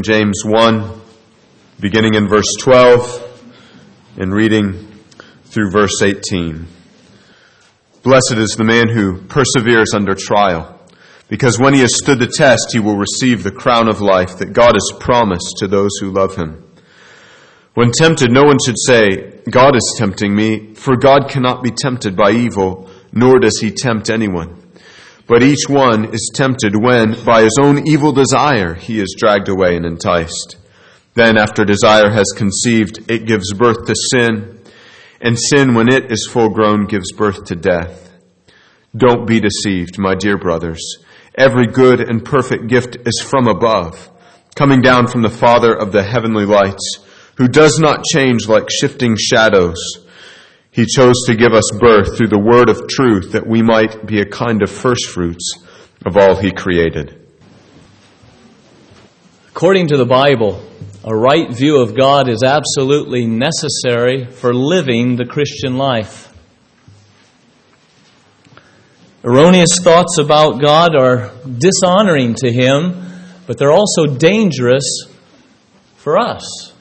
James 1, beginning in verse 12 and reading through verse 18. Blessed is the man who perseveres under trial, because when he has stood the test, he will receive the crown of life that God has promised to those who love him. When tempted, no one should say, God is tempting me, for God cannot be tempted by evil, nor does he tempt anyone. But each one is tempted when, by his own evil desire, he is dragged away and enticed. Then, after desire has conceived, it gives birth to sin, and sin, when it is full grown, gives birth to death. Don't be deceived, my dear brothers. Every good and perfect gift is from above, coming down from the Father of the heavenly lights, who does not change like shifting shadows. He chose to give us birth through the word of truth that we might be a kind of firstfruits of all he created. According to the Bible, a right view of God is absolutely necessary for living the Christian life. Erroneous thoughts about God are dishonoring to Him, but they're also dangerous for us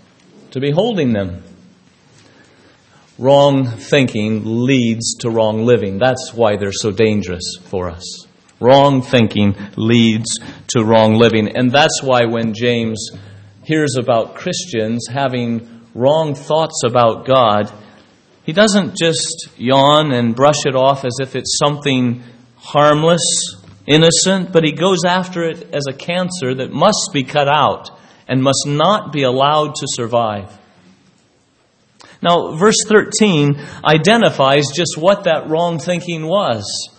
to be holding them wrong thinking leads to wrong living. That's why they're so dangerous for us. Wrong thinking leads to wrong living. And that's why when James hears about Christians having wrong thoughts about God, he doesn't just yawn and brush it off as if it's something harmless, innocent, but he goes after it as a cancer that must be cut out and must not be allowed to survive. Now, verse 13 identifies just what that wrong thinking was.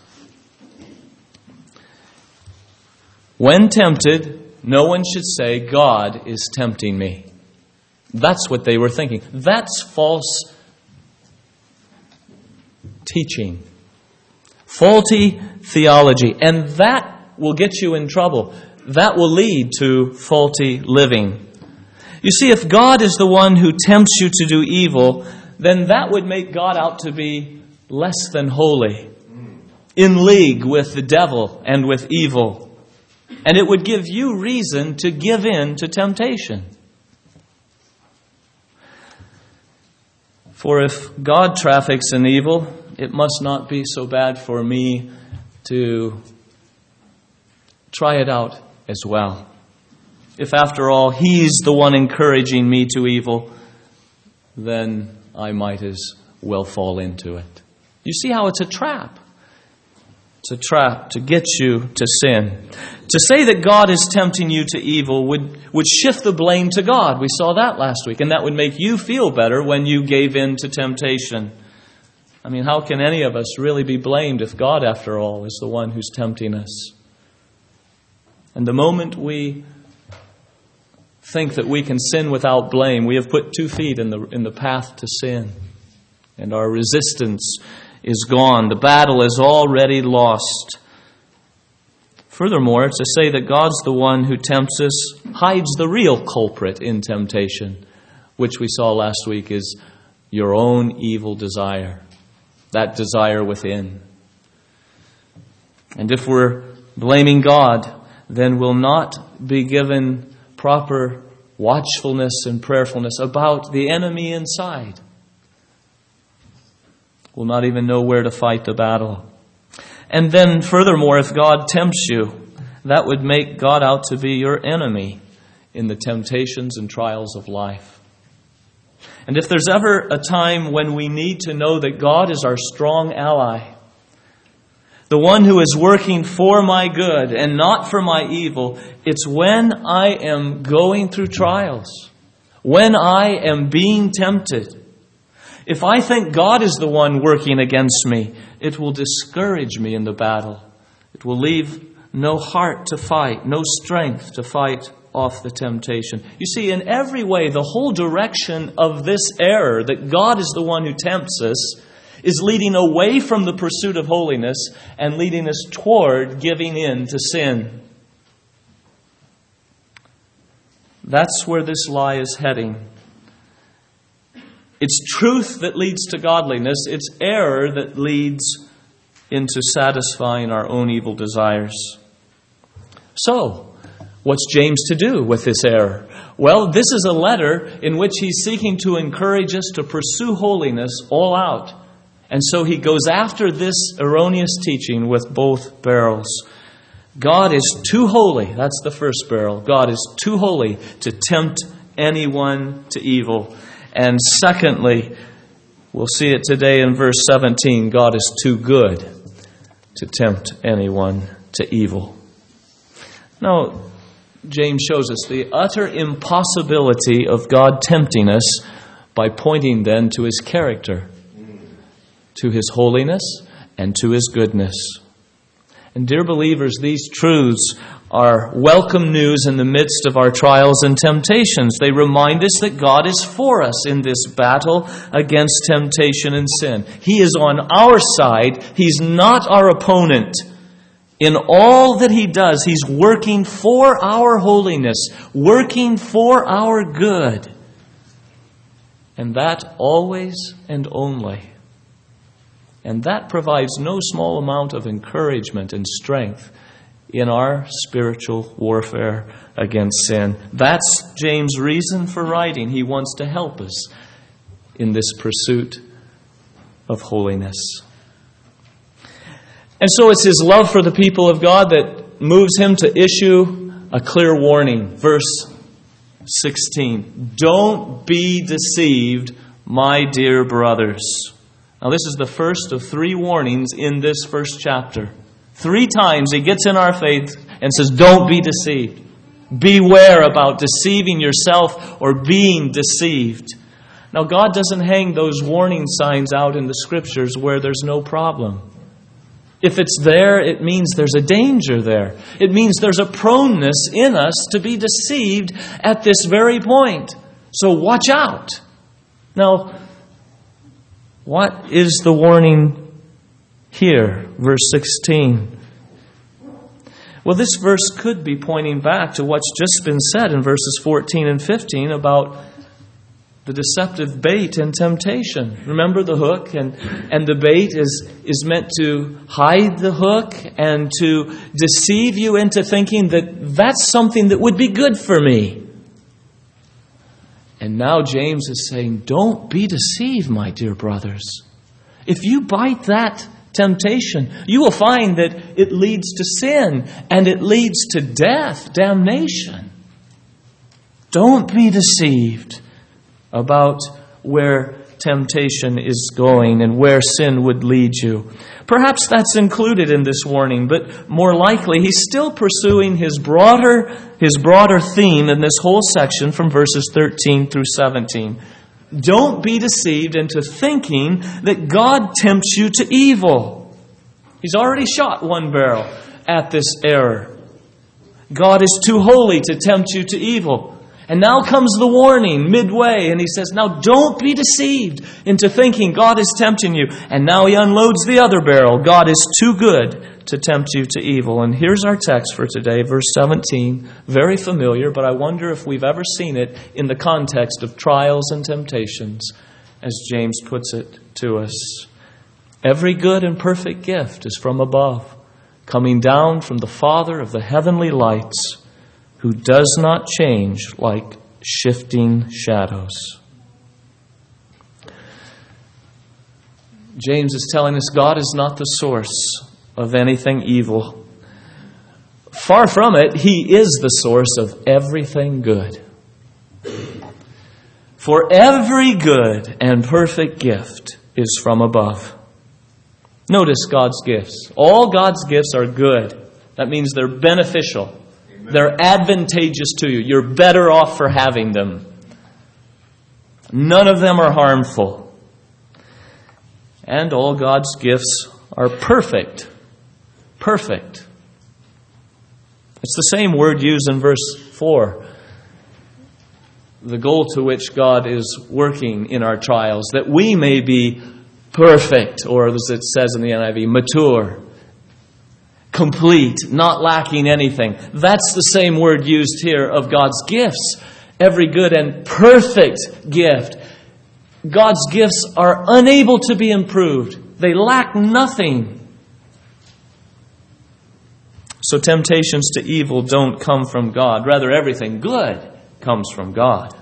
When tempted, no one should say, God is tempting me. That's what they were thinking. That's false teaching, faulty theology, and that will get you in trouble. That will lead to faulty living. You see, if God is the one who tempts you to do evil, then that would make God out to be less than holy, in league with the devil and with evil. And it would give you reason to give in to temptation. For if God traffics in evil, it must not be so bad for me to try it out as well if after all he's the one encouraging me to evil, then I might as well fall into it. You see how it's a trap? It's a trap to get you to sin. To say that God is tempting you to evil would, would shift the blame to God. We saw that last week, and that would make you feel better when you gave in to temptation. I mean, how can any of us really be blamed if God, after all, is the one who's tempting us? And the moment we think that we can sin without blame. We have put two feet in the, in the path to sin, and our resistance is gone. The battle is already lost. Furthermore, to say that God's the one who tempts us hides the real culprit in temptation, which we saw last week is your own evil desire, that desire within. And if we're blaming God, then we'll not be given proper watchfulness and prayerfulness about the enemy inside. We'll not even know where to fight the battle. And then, furthermore, if God tempts you, that would make God out to be your enemy in the temptations and trials of life. And if there's ever a time when we need to know that God is our strong ally, the one who is working for my good and not for my evil, it's when I am going through trials, when I am being tempted. If I think God is the one working against me, it will discourage me in the battle. It will leave no heart to fight, no strength to fight off the temptation. You see, in every way, the whole direction of this error that God is the one who tempts us is leading away from the pursuit of holiness and leading us toward giving in to sin. That's where this lie is heading. It's truth that leads to godliness, it's error that leads into satisfying our own evil desires. So, What's James to do with this error? Well, this is a letter in which he's seeking to encourage us to pursue holiness all out. And so he goes after this erroneous teaching with both barrels. God is too holy. That's the first barrel. God is too holy to tempt anyone to evil. And secondly, we'll see it today in verse 17 God is too good to tempt anyone to evil. Now, James shows us the utter impossibility of God tempting us by pointing then to his character, to his holiness, and to his goodness. And, dear believers, these truths are welcome news in the midst of our trials and temptations. They remind us that God is for us in this battle against temptation and sin. He is on our side, He's not our opponent. In all that He does, He's working for our holiness, working for our good. And that always and only. And that provides no small amount of encouragement and strength in our spiritual warfare against sin. That's James' reason for writing. He wants to help us in this pursuit of holiness. And so it's his love for the people of God that moves him to issue a clear warning. Verse 16 Don't be deceived, my dear brothers. Now, this is the first of three warnings in this first chapter. Three times he gets in our faith and says, Don't be deceived. Beware about deceiving yourself or being deceived. Now, God doesn't hang those warning signs out in the scriptures where there's no problem. If it's there, it means there's a danger there. It means there's a proneness in us to be deceived at this very point. So watch out. Now, what is the warning here? Verse 16. Well, this verse could be pointing back to what's just been said in verses 14 and 15 about the deceptive bait and temptation. Remember the hook and, and the bait is, is meant to hide the hook and to deceive you into thinking that that's something that would be good for me. And now James is saying, Don't be deceived, my dear brothers. If you bite that temptation, you will find that it leads to sin and it leads to death, damnation. Don't be deceived about where temptation is going and where sin would lead you. Perhaps that's included in this warning, but more likely he's still pursuing his broader his broader theme in this whole section from verses 13 through 17. Don't be deceived into thinking that God tempts you to evil. He's already shot one barrel at this error. God is too holy to tempt you to evil. And now comes the warning midway, and he says, Now don't be deceived into thinking God is tempting you. And now he unloads the other barrel. God is too good to tempt you to evil. And here's our text for today, verse 17. Very familiar, but I wonder if we've ever seen it in the context of trials and temptations, as James puts it to us. Every good and perfect gift is from above, coming down from the Father of the heavenly lights who does not change like shifting shadows. James is telling us God is not the source of anything evil. Far from it, He is the source of everything good. For every good and perfect gift is from above. Notice God's gifts. All God's gifts are good. That means they're beneficial. They're advantageous to you. You're better off for having them. None of them are harmful. And all God's gifts are perfect. Perfect. It's the same word used in verse 4. The goal to which God is working in our trials, that we may be perfect, or as it says in the NIV, mature complete, not lacking anything. That's the same word used here of God's gifts. Every good and perfect gift. God's gifts are unable to be improved, they lack nothing. So temptations to evil don't come from God. Rather, everything good comes from God.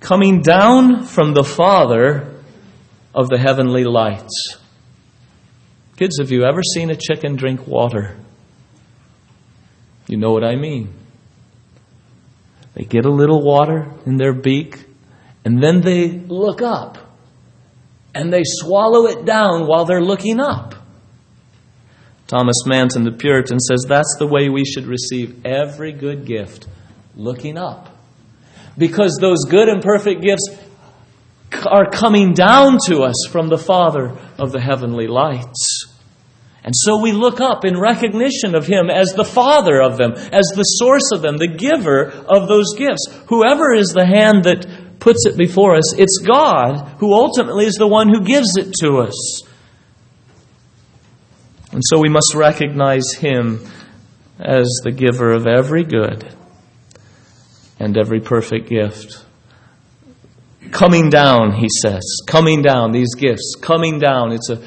Coming down from the Father of the heavenly lights. Kids, have you ever seen a chicken drink water? You know what I mean. They get a little water in their beak, and then they look up, and they swallow it down while they're looking up. Thomas Manton, the Puritan, says that's the way we should receive every good gift, looking up. Because those good and perfect gifts are coming down to us from the Father of the heavenly lights. And so we look up in recognition of Him as the Father of them, as the source of them, the giver of those gifts. Whoever is the hand that puts it before us, it's God who ultimately is the one who gives it to us. And so we must recognize Him as the giver of every good and every perfect gift. Coming down, he says. Coming down, these gifts. Coming down. It's a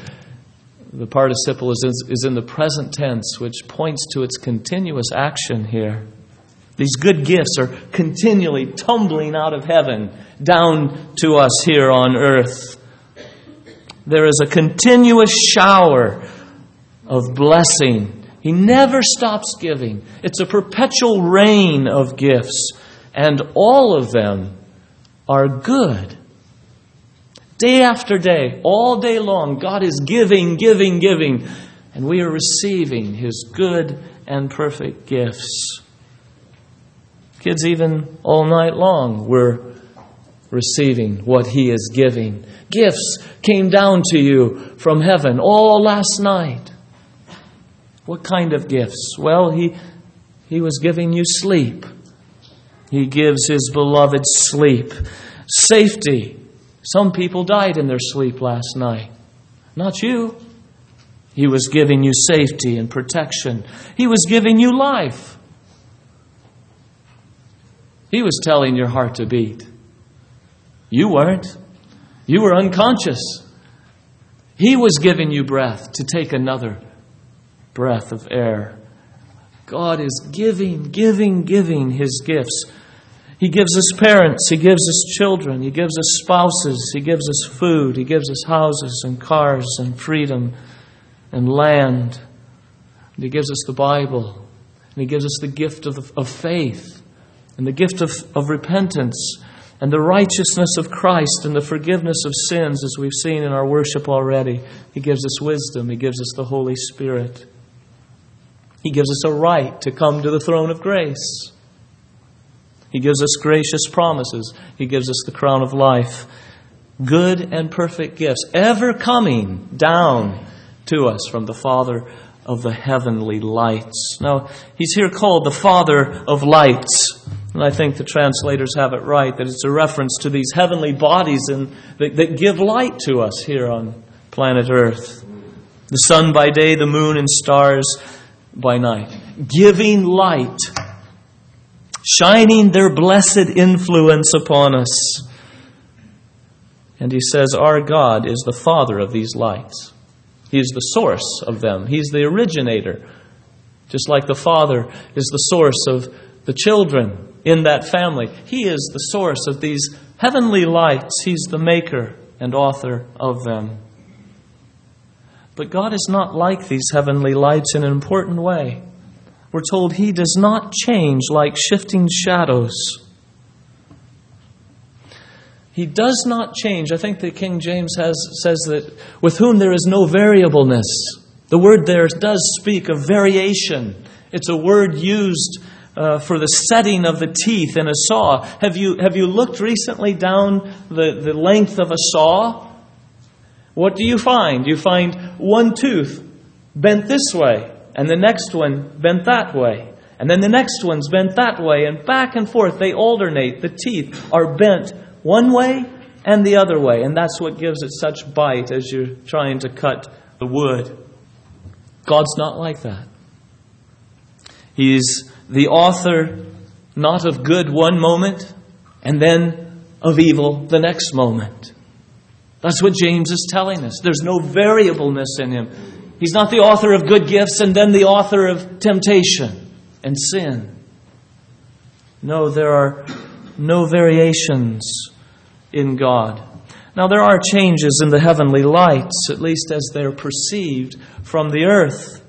the participle is, is in the present tense, which points to its continuous action here. These good gifts are continually tumbling out of heaven down to us here on earth. There is a continuous shower of blessing. He never stops giving. It's a perpetual rain of gifts, and all of them are good. Day after day, all day long, God is giving, giving, giving, and we are receiving His good and perfect gifts. Kids, even all night long, we're receiving what He is giving. Gifts came down to you from heaven all last night. What kind of gifts? Well, He, he was giving you sleep. He gives His beloved sleep, safety, some people died in their sleep last night. Not you. He was giving you safety and protection. He was giving you life. He was telling your heart to beat. You weren't. You were unconscious. He was giving you breath to take another breath of air. God is giving, giving, giving His gifts. He gives us parents, He gives us children, He gives us spouses, He gives us food, He gives us houses and cars and freedom and land. And He gives us the Bible, and He gives us the gift of, of faith and the gift of, of repentance and the righteousness of Christ and the forgiveness of sins, as we've seen in our worship already. He gives us wisdom, He gives us the Holy Spirit. He gives us a right to come to the throne of grace. He gives us gracious promises. He gives us the crown of life. Good and perfect gifts, ever coming down to us from the Father of the heavenly lights. Now, he's here called the Father of lights. And I think the translators have it right that it's a reference to these heavenly bodies in, that, that give light to us here on planet Earth. The sun by day, the moon and stars by night. Giving light shining their blessed influence upon us. And he says, Our God is the Father of these lights. He is the source of them, He's the originator. Just like the Father is the source of the children in that family, He is the source of these heavenly lights. He's the maker and author of them. But God is not like these heavenly lights in an important way we're told he does not change like shifting shadows. He does not change. I think that King James has, says that with whom there is no variableness. The word there does speak of variation. It's a word used uh, for the setting of the teeth in a saw. Have you, have you looked recently down the, the length of a saw? What do you find? You find one tooth bent this way, and the next one bent that way. And then the next one's bent that way, and back and forth they alternate. The teeth are bent one way and the other way, and that's what gives it such bite as you're trying to cut the wood. God's not like that. He's the author not of good one moment and then of evil the next moment. That's what James is telling us. There's no variableness in him. He's not the author of good gifts and then the author of temptation and sin. No, there are no variations in God. Now, there are changes in the heavenly lights, at least as they're perceived from the earth.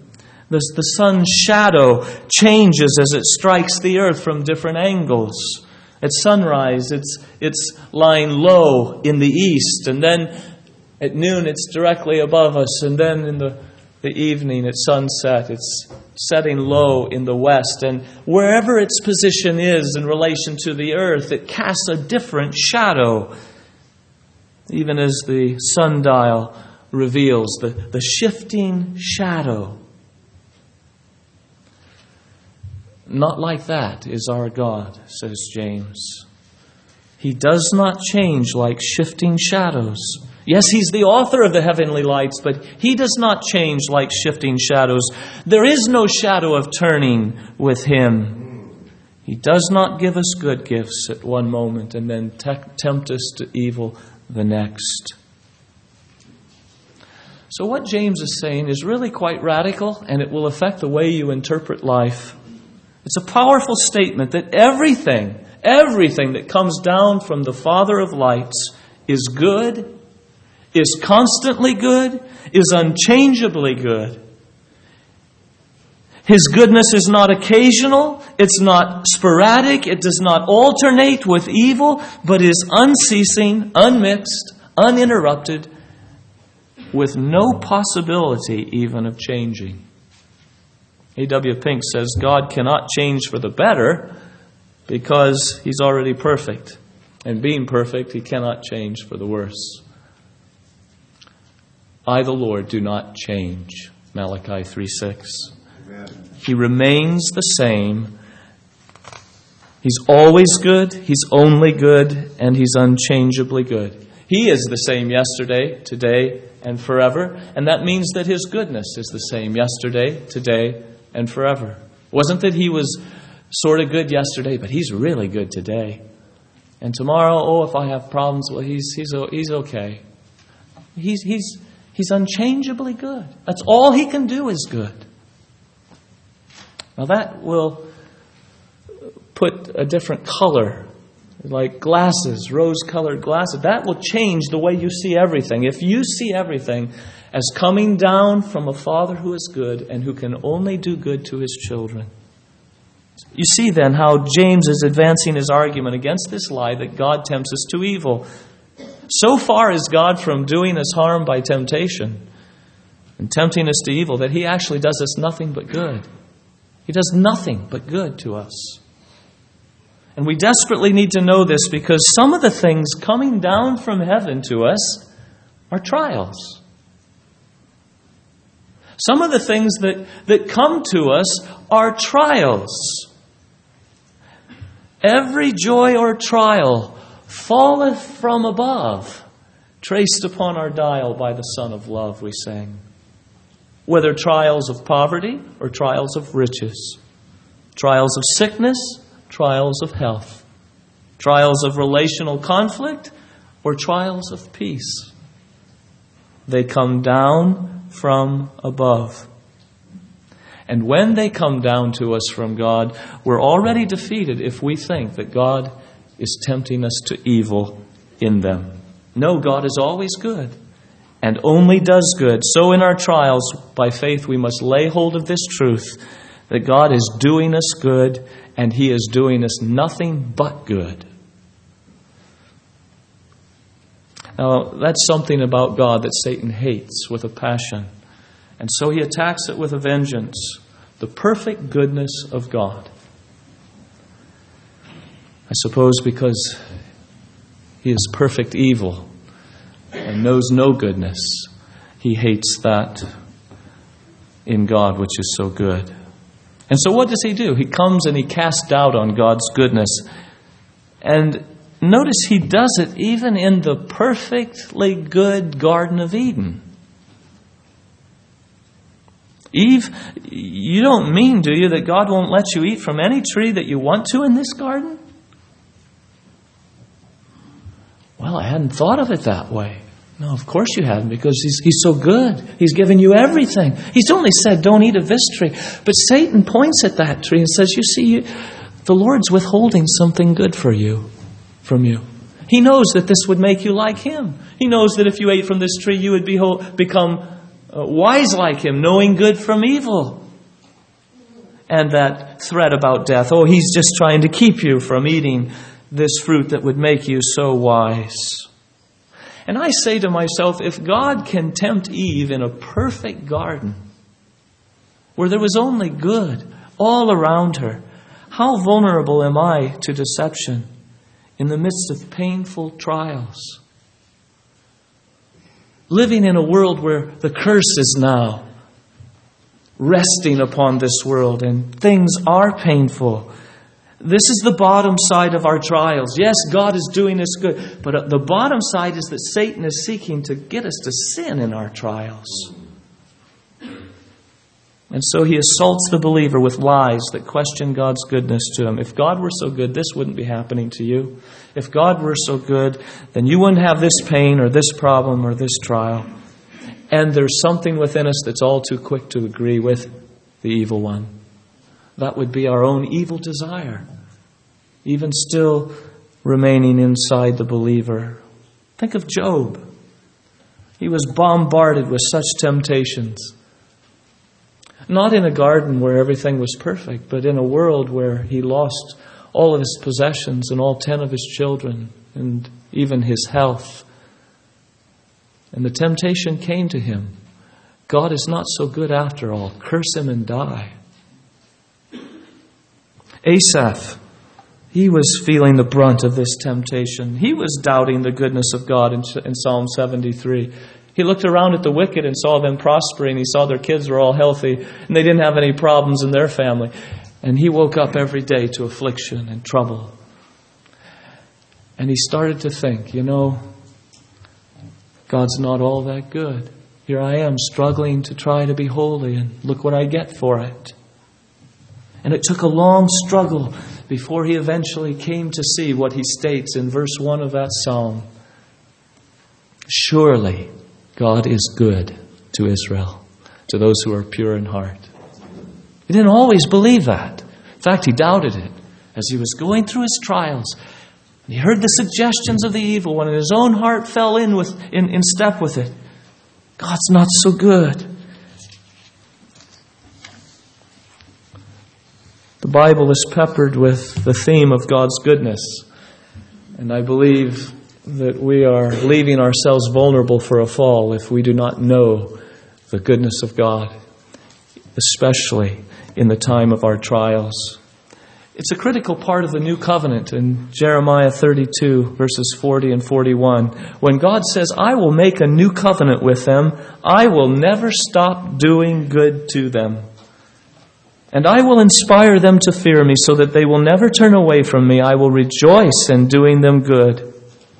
The, the sun's shadow changes as it strikes the earth from different angles. At sunrise, it's, it's lying low in the east, and then at noon, it's directly above us, and then in the, the evening, at sunset, it's setting low in the west. And wherever its position is in relation to the earth, it casts a different shadow even as the sundial reveals the, the shifting shadow. Not like that is our God, says James. He does not change like shifting shadows. Yes, He's the author of the heavenly lights, but He does not change like shifting shadows. There is no shadow of turning with Him. He does not give us good gifts at one moment and then te- tempt us to evil the next. So, what James is saying is really quite radical, and it will affect the way you interpret life. It's a powerful statement that everything, everything that comes down from the Father of lights is good, is constantly good, is unchangeably good. His goodness is not occasional, it's not sporadic, it does not alternate with evil, but is unceasing, unmixed, uninterrupted, with no possibility even of changing. A.W. Pink says God cannot change for the better because he's already perfect. And being perfect, he cannot change for the worse. I, the Lord, do not change. Malachi 3 6. He remains the same. He's always good, He's only good, and He's unchangeably good. He is the same yesterday, today, and forever, and that means that His goodness is the same yesterday, today, and forever. It wasn't that He was sort of good yesterday, but He's really good today. And tomorrow, oh, if I have problems, well, He's, he's, he's okay. He's, he's, he's unchangeably good. That's all He can do is good. Now that will put a different color, like glasses, rose colored glasses. That will change the way you see everything. If you see everything as coming down from a Father who is good and who can only do good to his children. You see then how James is advancing his argument against this lie that God tempts us to evil. So far is God from doing us harm by temptation and tempting us to evil that he actually does us nothing but good. He does nothing but good to us. And we desperately need to know this because some of the things coming down from heaven to us are trials. Some of the things that, that come to us are trials. Every joy or trial falleth from above, traced upon our dial by the Sun of Love, we sang whether trials of poverty or trials of riches, trials of sickness, trials of health, trials of relational conflict, or trials of peace. They come down from above. And when they come down to us from God, we're already defeated if we think that God is tempting us to evil in them. No, God is always good and only does good. So in our trials, by faith, we must lay hold of this truth that God is doing us good and He is doing us nothing but good. Now, that's something about God that Satan hates with a passion. And so he attacks it with a vengeance the perfect goodness of God. I suppose because he is perfect evil and knows no goodness, he hates that in God which is so good. And so what does he do? He comes and he casts doubt on God's goodness. And notice he does it even in the perfectly good Garden of Eden. Eve, you don't mean, do you, that God won't let you eat from any tree that you want to in this garden? Well, I hadn't thought of it that way. No, of course you haven't, because he's, he's so good. He's given you everything. He's only said, don't eat of this tree. But Satan points at that tree and says, You see, you, the Lord's withholding something good for you, from you. He knows that this would make you like him. He knows that if you ate from this tree, you would be, become uh, wise like him, knowing good from evil. And that threat about death. Oh, he's just trying to keep you from eating this fruit that would make you so wise. And I say to myself, if God can tempt Eve in a perfect garden, where there was only good all around her, how vulnerable am I to deception in the midst of painful trials? Living in a world where the curse is now resting upon this world and things are painful this is the bottom side of our trials. Yes, God is doing us good, but uh, the bottom side is that Satan is seeking to get us to sin in our trials. And so he assaults the believer with lies that question God's goodness to him. If God were so good, this wouldn't be happening to you. If God were so good, then you wouldn't have this pain or this problem or this trial. And there's something within us that's all too quick to agree with the evil one. That would be our own evil desire, even still remaining inside the believer. Think of Job. He was bombarded with such temptations. Not in a garden where everything was perfect, but in a world where he lost all of his possessions and all ten of his children and even his health. And the temptation came to him God is not so good after all. Curse him and die. Asaph, he was feeling the brunt of this temptation. He was doubting the goodness of God in, in Psalm 73. He looked around at the wicked and saw them prospering. He saw their kids were all healthy and they didn't have any problems in their family. And he woke up every day to affliction and trouble. And he started to think, you know, God's not all that good. Here I am struggling to try to be holy, and look what I get for it. And it took a long struggle before he eventually came to see what he states in verse 1 of that psalm. Surely God is good to Israel, to those who are pure in heart. He didn't always believe that. In fact, he doubted it as he was going through his trials. He heard the suggestions of the evil one, and his own heart fell in, with, in, in step with it. God's not so good. The Bible is peppered with the theme of God's goodness. And I believe that we are leaving ourselves vulnerable for a fall if we do not know the goodness of God, especially in the time of our trials. It's a critical part of the new covenant in Jeremiah 32, verses 40 and 41. When God says, I will make a new covenant with them, I will never stop doing good to them. And I will inspire them to fear me so that they will never turn away from me. I will rejoice in doing them good.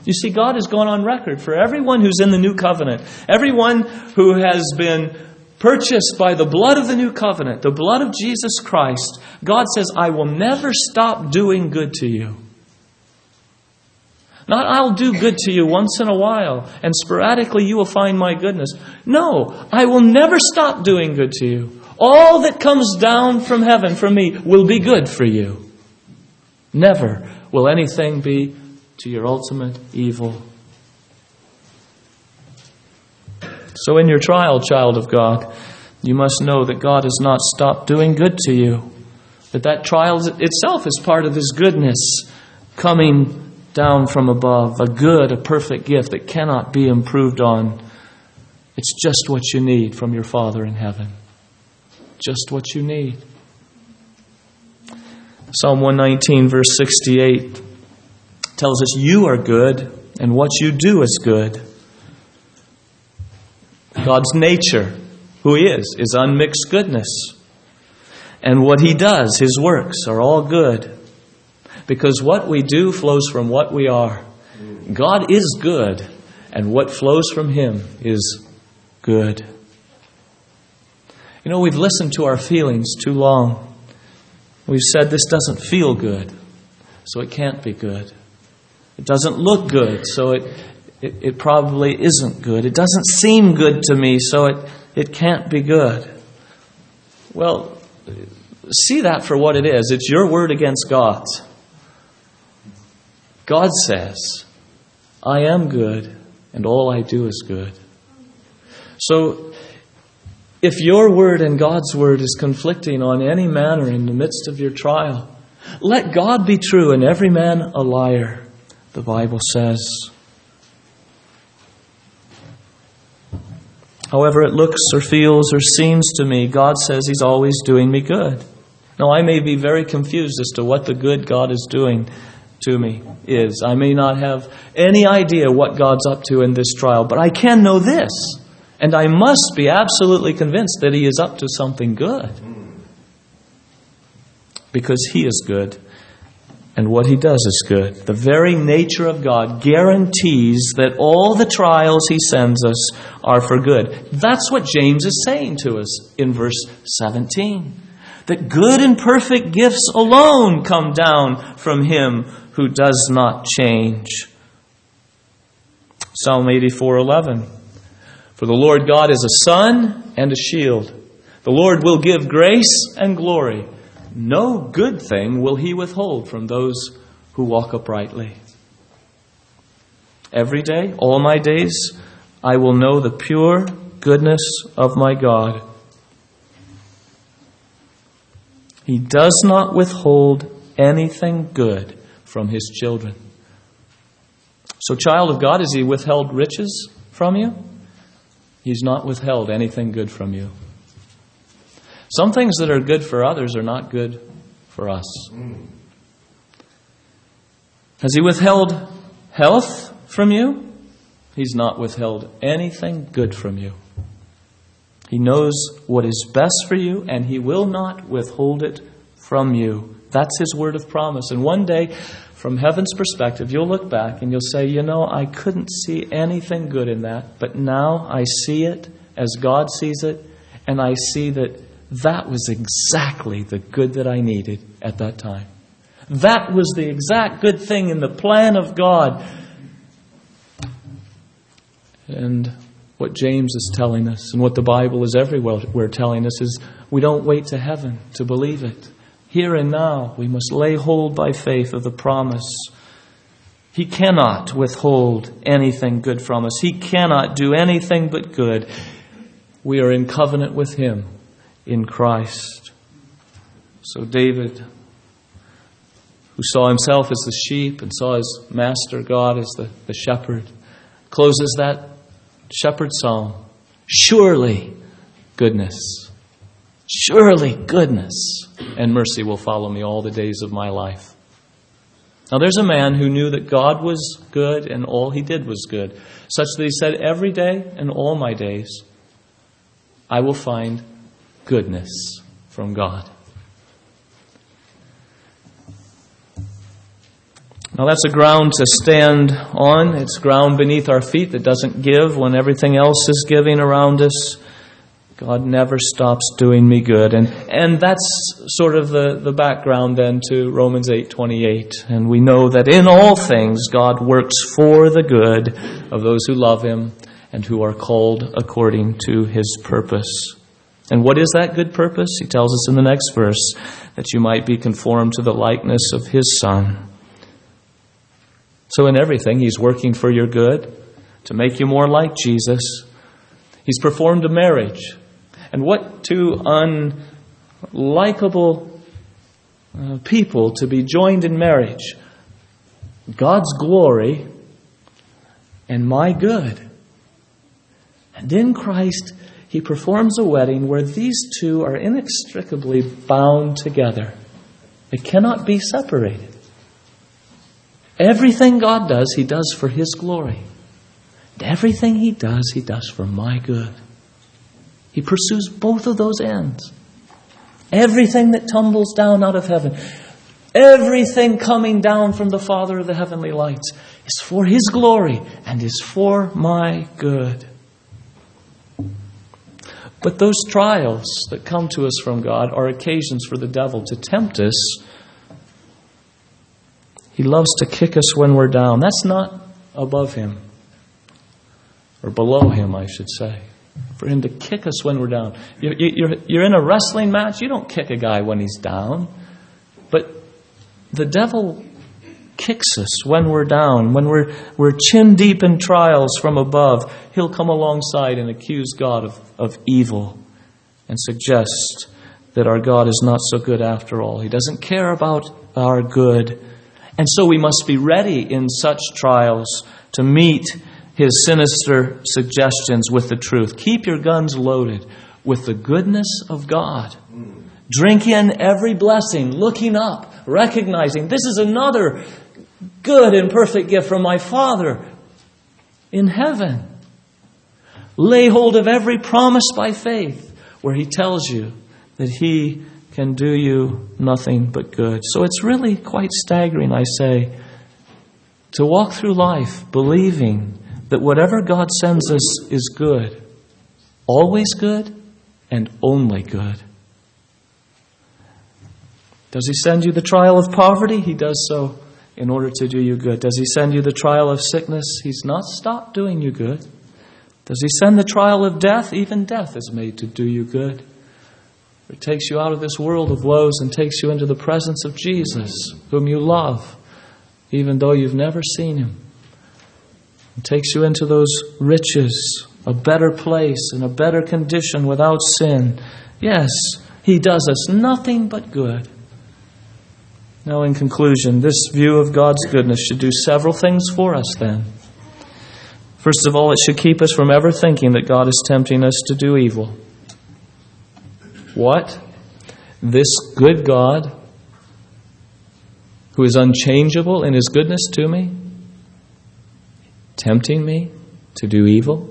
You see, God has gone on record for everyone who's in the new covenant, everyone who has been purchased by the blood of the new covenant, the blood of Jesus Christ. God says, I will never stop doing good to you. Not I'll do good to you once in a while and sporadically you will find my goodness. No, I will never stop doing good to you. All that comes down from heaven for me will be good for you. Never will anything be to your ultimate evil. So, in your trial, child of God, you must know that God has not stopped doing good to you. That that trial itself is part of His goodness coming down from above, a good, a perfect gift that cannot be improved on. It's just what you need from your Father in heaven just what you need. Psalm 119, verse 68 tells us, You are good, and what you do is good. God's nature, who He is, is unmixed goodness. And what He does, His works, are all good. Because what we do flows from what we are. God is good, and what flows from Him is good. You know, we've listened to our feelings too long. We've said this doesn't feel good, so it can't be good. It doesn't look good, so it, it, it probably isn't good. It doesn't seem good to me, so it, it can't be good. Well, see that for what it is. It's your word against God's. God says, I am good, and all I do is good. So, if your word and God's word is conflicting on any manner in the midst of your trial, let God be true and every man a liar, the Bible says. However, it looks or feels or seems to me, God says He's always doing me good. Now, I may be very confused as to what the good God is doing to me is. I may not have any idea what God's up to in this trial, but I can know this. And I must be absolutely convinced that He is up to something good. Because He is good. And what He does is good. The very nature of God guarantees that all the trials He sends us are for good. That's what James is saying to us in verse 17. That good and perfect gifts alone come down from Him who does not change. Psalm 84:11 For the Lord God is a sun and a shield. The Lord will give grace and glory. No good thing will he withhold from those who walk uprightly. Every day, all my days, I will know the pure goodness of my God. He does not withhold anything good from his children. So, child of God, has he withheld riches from you? He's not withheld anything good from you. Some things that are good for others are not good for us. Has He withheld health from you? He's not withheld anything good from you. He knows what is best for you, and He will not withhold it from you. That's His word of promise. And one day, from heaven's perspective, you'll look back and you'll say, You know, I couldn't see anything good in that, but now I see it as God sees it, and I see that that was exactly the good that I needed at that time. That was the exact good thing in the plan of God. And what James is telling us and what the Bible is everywhere telling us is we don't wait to heaven to believe it. Here and now, we must lay hold by faith of the promise. He cannot withhold anything good from us. He cannot do anything but good. We are in covenant with Him in Christ. So David, who saw himself as the sheep and saw his master God as the, the shepherd, closes that shepherd psalm. Surely goodness, surely goodness and mercy will follow me all the days of my life. Now there's a man who knew that God was good and all he did was good, such that he said, Every day and all my days I will find goodness from God. Now that's a ground to stand on. It's ground beneath our feet that doesn't give when everything else is giving around us. God never stops doing me good. And, and that's sort of the, the background then to Romans 8.28. And we know that in all things God works for the good of those who love Him and who are called according to His purpose. And what is that good purpose? He tells us in the next verse that you might be conformed to the likeness of his Son. So, in everything, he's working for your good, to make you more like Jesus. He's performed a marriage. And what two unlikable uh, people to be joined in marriage? God's glory and my good. And in Christ, he performs a wedding where these two are inextricably bound together. They cannot be separated. Everything God does, He does for His glory. And everything He does, He does for my good. He pursues both of those ends. Everything that tumbles down out of heaven, everything coming down from the Father of the heavenly lights, is for His glory and is for my good. But those trials that come to us from God are occasions for the devil to tempt us. He loves to kick us when we're down. That's not above him. or below him, I should say. For him to kick us when we're down. You're, you're, you're in a wrestling match, you don't kick a guy when he's down. But the devil kicks us when we're down, when we're, we're chin deep in trials from above. He'll come alongside and accuse God of, of evil and suggest that our God is not so good after all. He doesn't care about our good. And so we must be ready in such trials to meet his sinister suggestions with the truth. Keep your guns loaded with the goodness of God. Drink in every blessing, looking up, recognizing this is another good and perfect gift from my Father in heaven. Lay hold of every promise by faith where he tells you that he can do you nothing but good. So it's really quite staggering, I say, to walk through life believing that whatever God sends us is good, always good, and only good. Does He send you the trial of poverty? He does so in order to do you good. Does He send you the trial of sickness? He's not stopped doing you good. Does He send the trial of death? Even death is made to do you good. It takes you out of this world of woes and takes you into the presence of Jesus, whom you love, even though you've never seen Him. It takes you into those riches, a better place, and a better condition without sin. Yes, He does us nothing but good. Now, in conclusion, this view of God's goodness should do several things for us then. First of all, it should keep us from ever thinking that God is tempting us to do evil. What? This good God, who is unchangeable in his goodness to me, tempting me to do evil?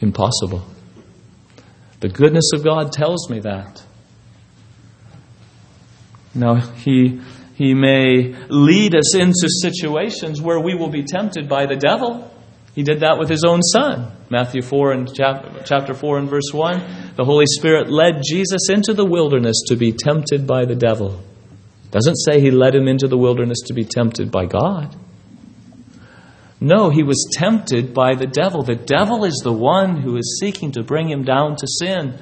Impossible. The goodness of God tells me that. Now, he, he may lead us into situations where we will be tempted by the devil. He did that with his own son. Matthew 4 and chapter 4 and verse 1. The Holy Spirit led Jesus into the wilderness to be tempted by the devil. Doesn't say he led him into the wilderness to be tempted by God. No, he was tempted by the devil. The devil is the one who is seeking to bring him down to sin.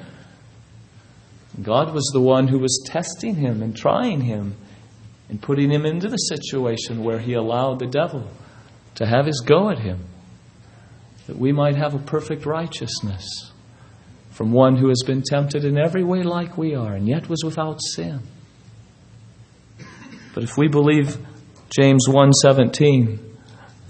God was the one who was testing him and trying him and putting him into the situation where he allowed the devil to have his go at him, that we might have a perfect righteousness from one who has been tempted in every way like we are and yet was without sin. But if we believe James 1:17,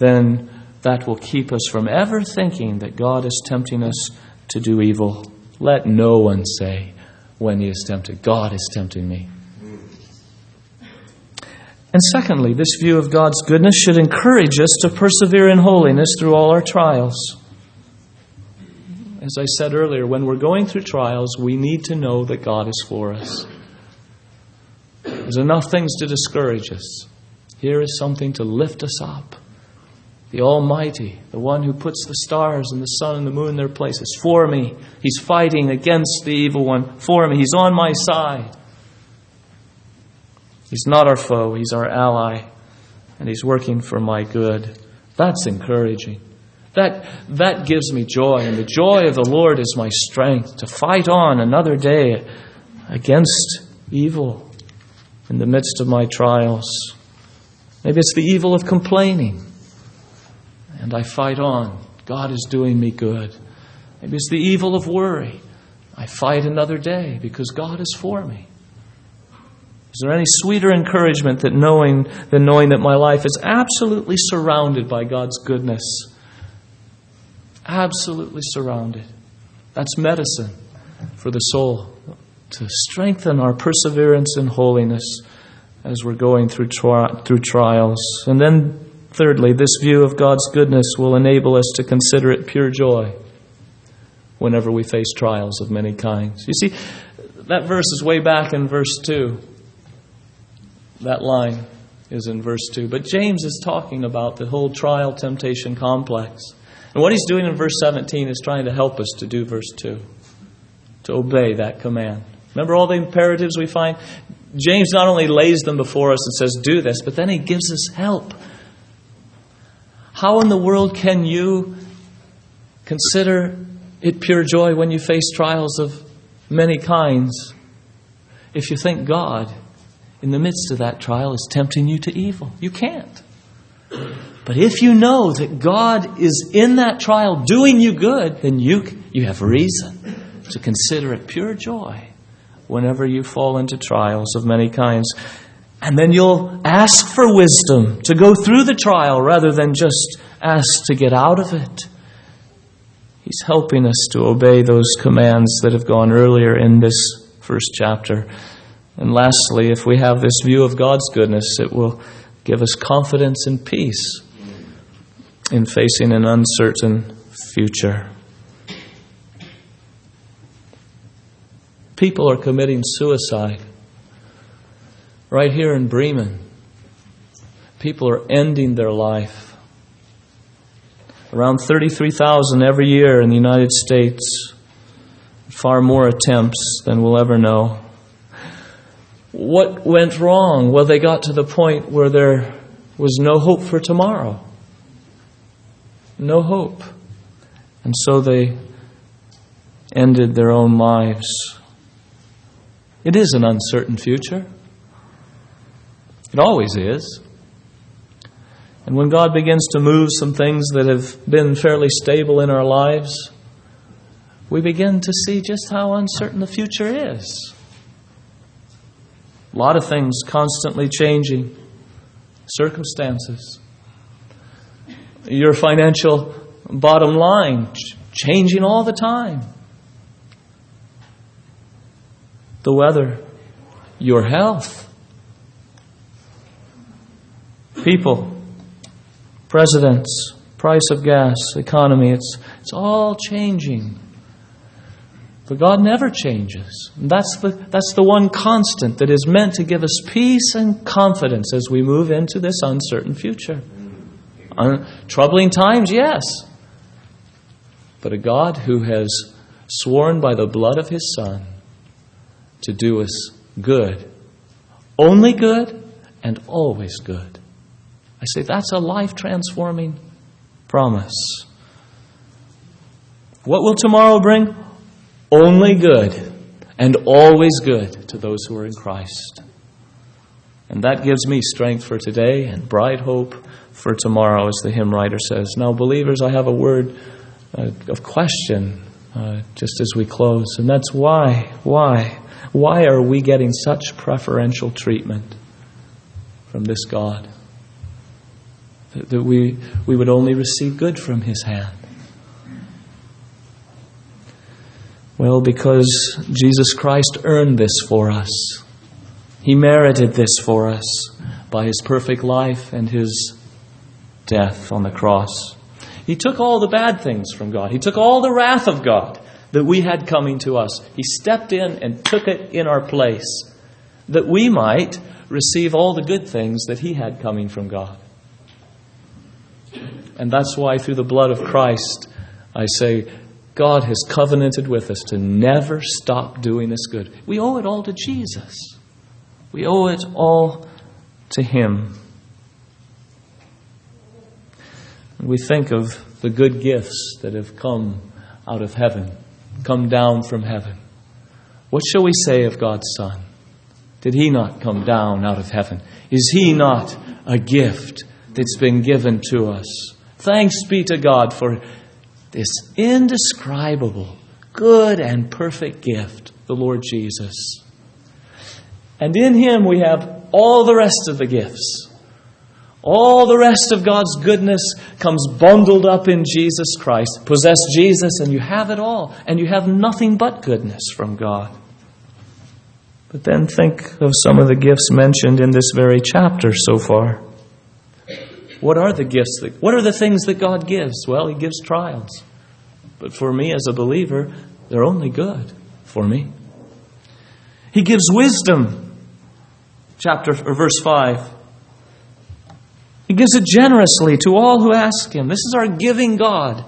then that will keep us from ever thinking that God is tempting us to do evil. Let no one say, when he is tempted. God is tempting me. And secondly, this view of God's goodness should encourage us to persevere in holiness through all our trials. As I said earlier, when we're going through trials, we need to know that God is for us. There's enough things to discourage us. Here is something to lift us up the Almighty, the one who puts the stars and the sun and the moon in their places, for me. He's fighting against the evil one for me. He's on my side. He's not our foe, He's our ally, and He's working for my good. That's encouraging. That, that gives me joy, and the joy of the Lord is my strength to fight on another day against evil in the midst of my trials. Maybe it's the evil of complaining and I fight on. God is doing me good. Maybe it's the evil of worry. I fight another day because God is for me. Is there any sweeter encouragement that knowing, than knowing that my life is absolutely surrounded by God's goodness? Absolutely surrounded. That's medicine for the soul to strengthen our perseverance in holiness as we're going through, tri- through trials. And then Thirdly, this view of God's goodness will enable us to consider it pure joy whenever we face trials of many kinds. You see, that verse is way back in verse 2. That line is in verse 2. But James is talking about the whole trial temptation complex. And what he's doing in verse 17 is trying to help us to do verse 2, to obey that command. Remember all the imperatives we find? James not only lays them before us and says, do this, but then he gives us help how in the world can you Consider it pure joy when you face trials of many kinds. If you think God, in the midst of that trial, is tempting you to evil, you can't. But if you know that God is in that trial doing you good, then you, you have reason to consider it pure joy whenever you fall into trials of many kinds. And then you'll ask for wisdom to go through the trial rather than just ask to get out of it. He's helping us to obey those commands that have gone earlier in this first chapter. And lastly, if we have this view of God's goodness, it will give us confidence and peace in facing an uncertain future. People are committing suicide right here in Bremen. People are ending their life. Around 33,000 every year in the United States. Far more attempts than we'll ever know. What went wrong? Well, they got to the point where there was no hope for tomorrow. No hope. And so they ended their own lives. It is an uncertain future. It always is. And when God begins to move some things that have been fairly stable in our lives, we begin to see just how uncertain the future is. A lot of things constantly changing, circumstances. Your financial bottom line changing all the time. The weather, your health, people, presidents, price of gas, economy, it's, it's all changing. But God never changes. And that's the, that's the one constant that is meant to give us peace and confidence as we move into this uncertain future. Un- troubling times, yes. But a God who has sworn by the blood of his Son to do us good, only good, and always good. I say that's a life transforming promise. What will tomorrow bring? only good and always good to those who are in Christ. And that gives me strength for today and bright hope for tomorrow, as the hymn writer says. Now, believers, I have a word uh, of question uh, just as we close, and that's why? Why? Why are we getting such preferential treatment from this God? That, we, we would only receive good from His hand. Well, because Jesus Christ earned this for us. He merited this for us by his perfect life and his death on the cross. He took all the bad things from God. He took all the wrath of God that we had coming to us. He stepped in and took it in our place that we might receive all the good things that he had coming from God. And that's why through the blood of Christ, I say, God has covenanted with us to never stop doing us good. We owe it all to Jesus. We owe it all to Him. We think of the good gifts that have come out of heaven, come down from heaven. What shall we say of God's Son? Did He not come down out of heaven? Is He not a gift that's been given to us? Thanks be to God for this indescribable, good, and perfect gift, the Lord Jesus. And in Him we have all the rest of the gifts. All the rest of God's goodness comes bundled up in Jesus Christ. Possess Jesus, and you have it all. And you have nothing but goodness from God. But then think of some of the gifts mentioned in this very chapter so far. What are the gifts that, what are the things that God gives? Well, He gives trials. But for me as a believer, they're only good for me. He gives wisdom. Chapter or verse 5. He gives it generously to all who ask him. This is our giving God.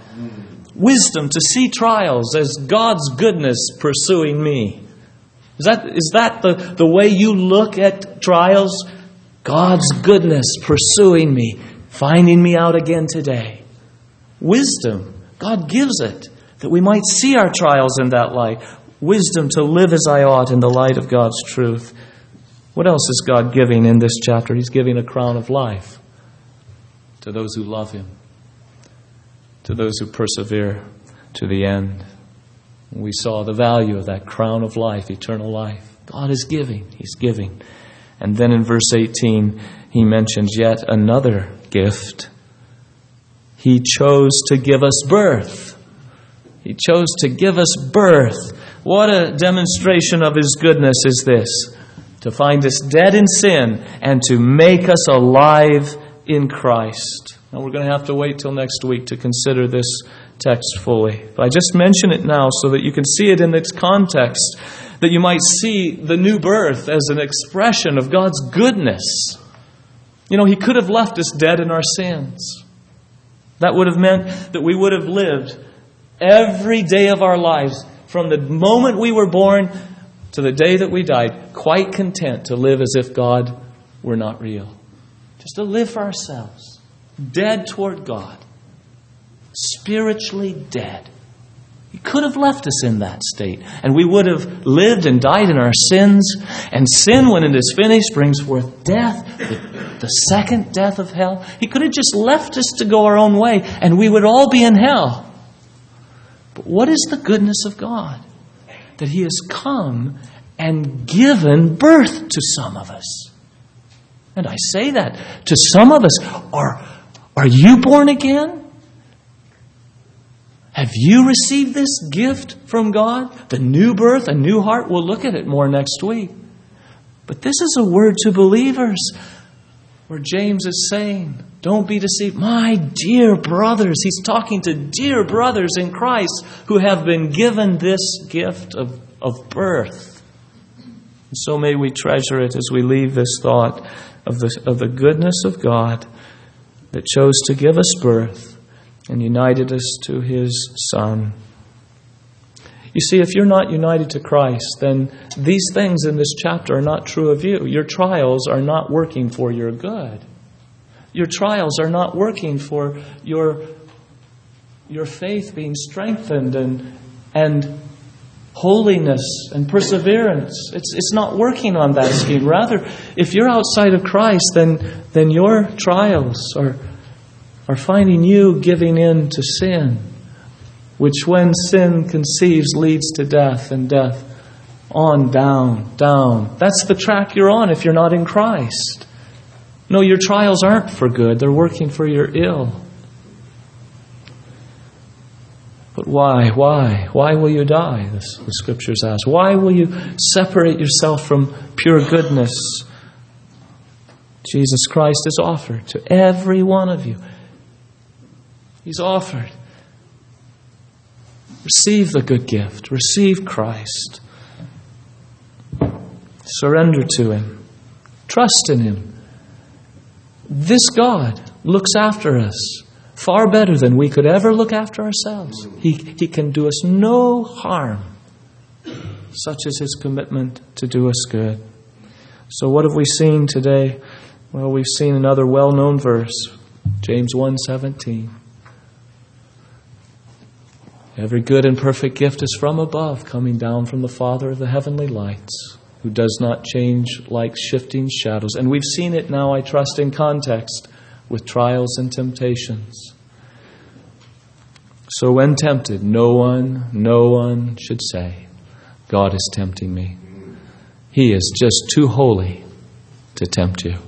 Wisdom to see trials as God's goodness pursuing me. Is that, is that the, the way you look at trials? God's goodness pursuing me, finding me out again today. Wisdom God gives it that we might see our trials in that light. Wisdom to live as I ought in the light of God's truth. What else is God giving in this chapter? He's giving a crown of life to those who love Him, to those who persevere to the end. We saw the value of that crown of life, eternal life. God is giving, He's giving. And then in verse 18, He mentions yet another gift. He chose to give us birth. He chose to give us birth. What a demonstration of His goodness is this to find us dead in sin and to make us alive in Christ. Now we're going to have to wait till next week to consider this text fully. But I just mention it now so that you can see it in its context, that you might see the new birth as an expression of God's goodness. You know, He could have left us dead in our sins. That would have meant that we would have lived every day of our lives from the moment we were born to the day that we died, quite content to live as if God were not real. Just to live for ourselves, dead toward God, spiritually dead. He could have left us in that state, and we would have lived and died in our sins. And sin, when it is finished, brings forth death, the, the second death of hell. He could have just left us to go our own way, and we would all be in hell. But what is the goodness of God? that He has come and given birth to some of us. And I say that to some of us. Are, are you born again? Have you received this gift from God? The new birth, a new heart? We'll look at it more next week. But this is a word to believers where James is saying, Don't be deceived. My dear brothers, he's talking to dear brothers in Christ who have been given this gift of, of birth. And so may we treasure it as we leave this thought of the, of the goodness of God that chose to give us birth and united us to his Son. You see, if you're not united to Christ, then these things in this chapter are not true of you. Your trials are not working for your good. Your trials are not working for your, your faith being strengthened and, and holiness and perseverance. It's, it's not working on that scheme. Rather, if you're outside of Christ, then, then your trials are, are finding you giving in to sin which when sin conceives leads to death, and death on, down, down. That's the track you're on if you're not in Christ. No, your trials aren't for good, they're working for your ill. But why? Why? Why will you die? The, the scriptures ask. Why will you separate yourself from pure goodness? Jesus Christ is offered to every one of you. He's offered. Receive the good gift. Receive Christ. Surrender to Him. Trust in Him. This God looks after us far better than we could ever look after ourselves. He, he can do us no harm. Such is His commitment to do us good. So, what have we seen today? Well, we've seen another well known verse, James 1 17. Every good and perfect gift is from above, coming down from the Father of the heavenly lights, who does not change like shifting shadows. And we've seen it now, I trust, in context with trials and temptations. So when tempted, no one, no one should say, God is tempting me. He is just too holy to tempt you.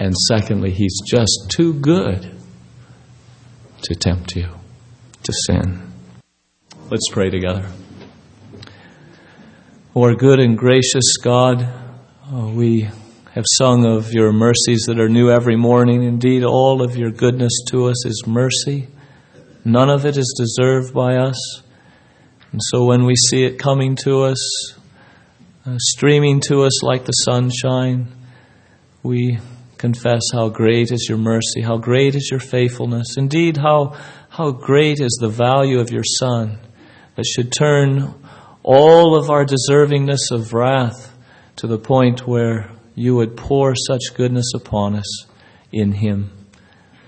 And secondly, He's just too good to tempt you to sin. Let's pray together. O our good and gracious God, oh, we have sung of your mercies that are new every morning. Indeed, all of your goodness to us is mercy. None of it is deserved by us. And so when we see it coming to us, uh, streaming to us like the sunshine, we confess how great is your mercy, how great is your faithfulness. Indeed, how how great is the value of your Son that should turn all of our deservingness of wrath to the point where you would pour such goodness upon us in Him.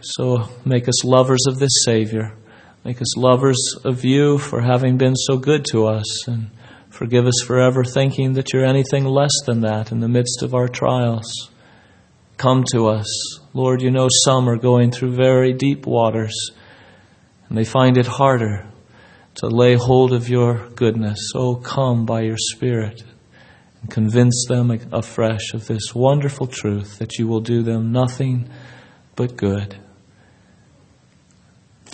So make us lovers of this Savior, Make us lovers of you for having been so good to us, and forgive us for ever thinking that you're anything less than that in the midst of our trials. Come to us. Lord, you know some are going through very deep waters, and they find it harder to lay hold of your goodness. Oh, come by your Spirit and convince them afresh of this wonderful truth that you will do them nothing but good.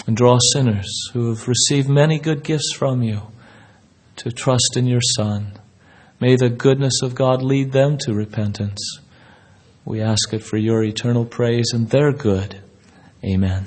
And draw sinners who have received many good gifts from you to trust in your Son. May the goodness of God lead them to repentance. We ask it for your eternal praise and their good. Amen.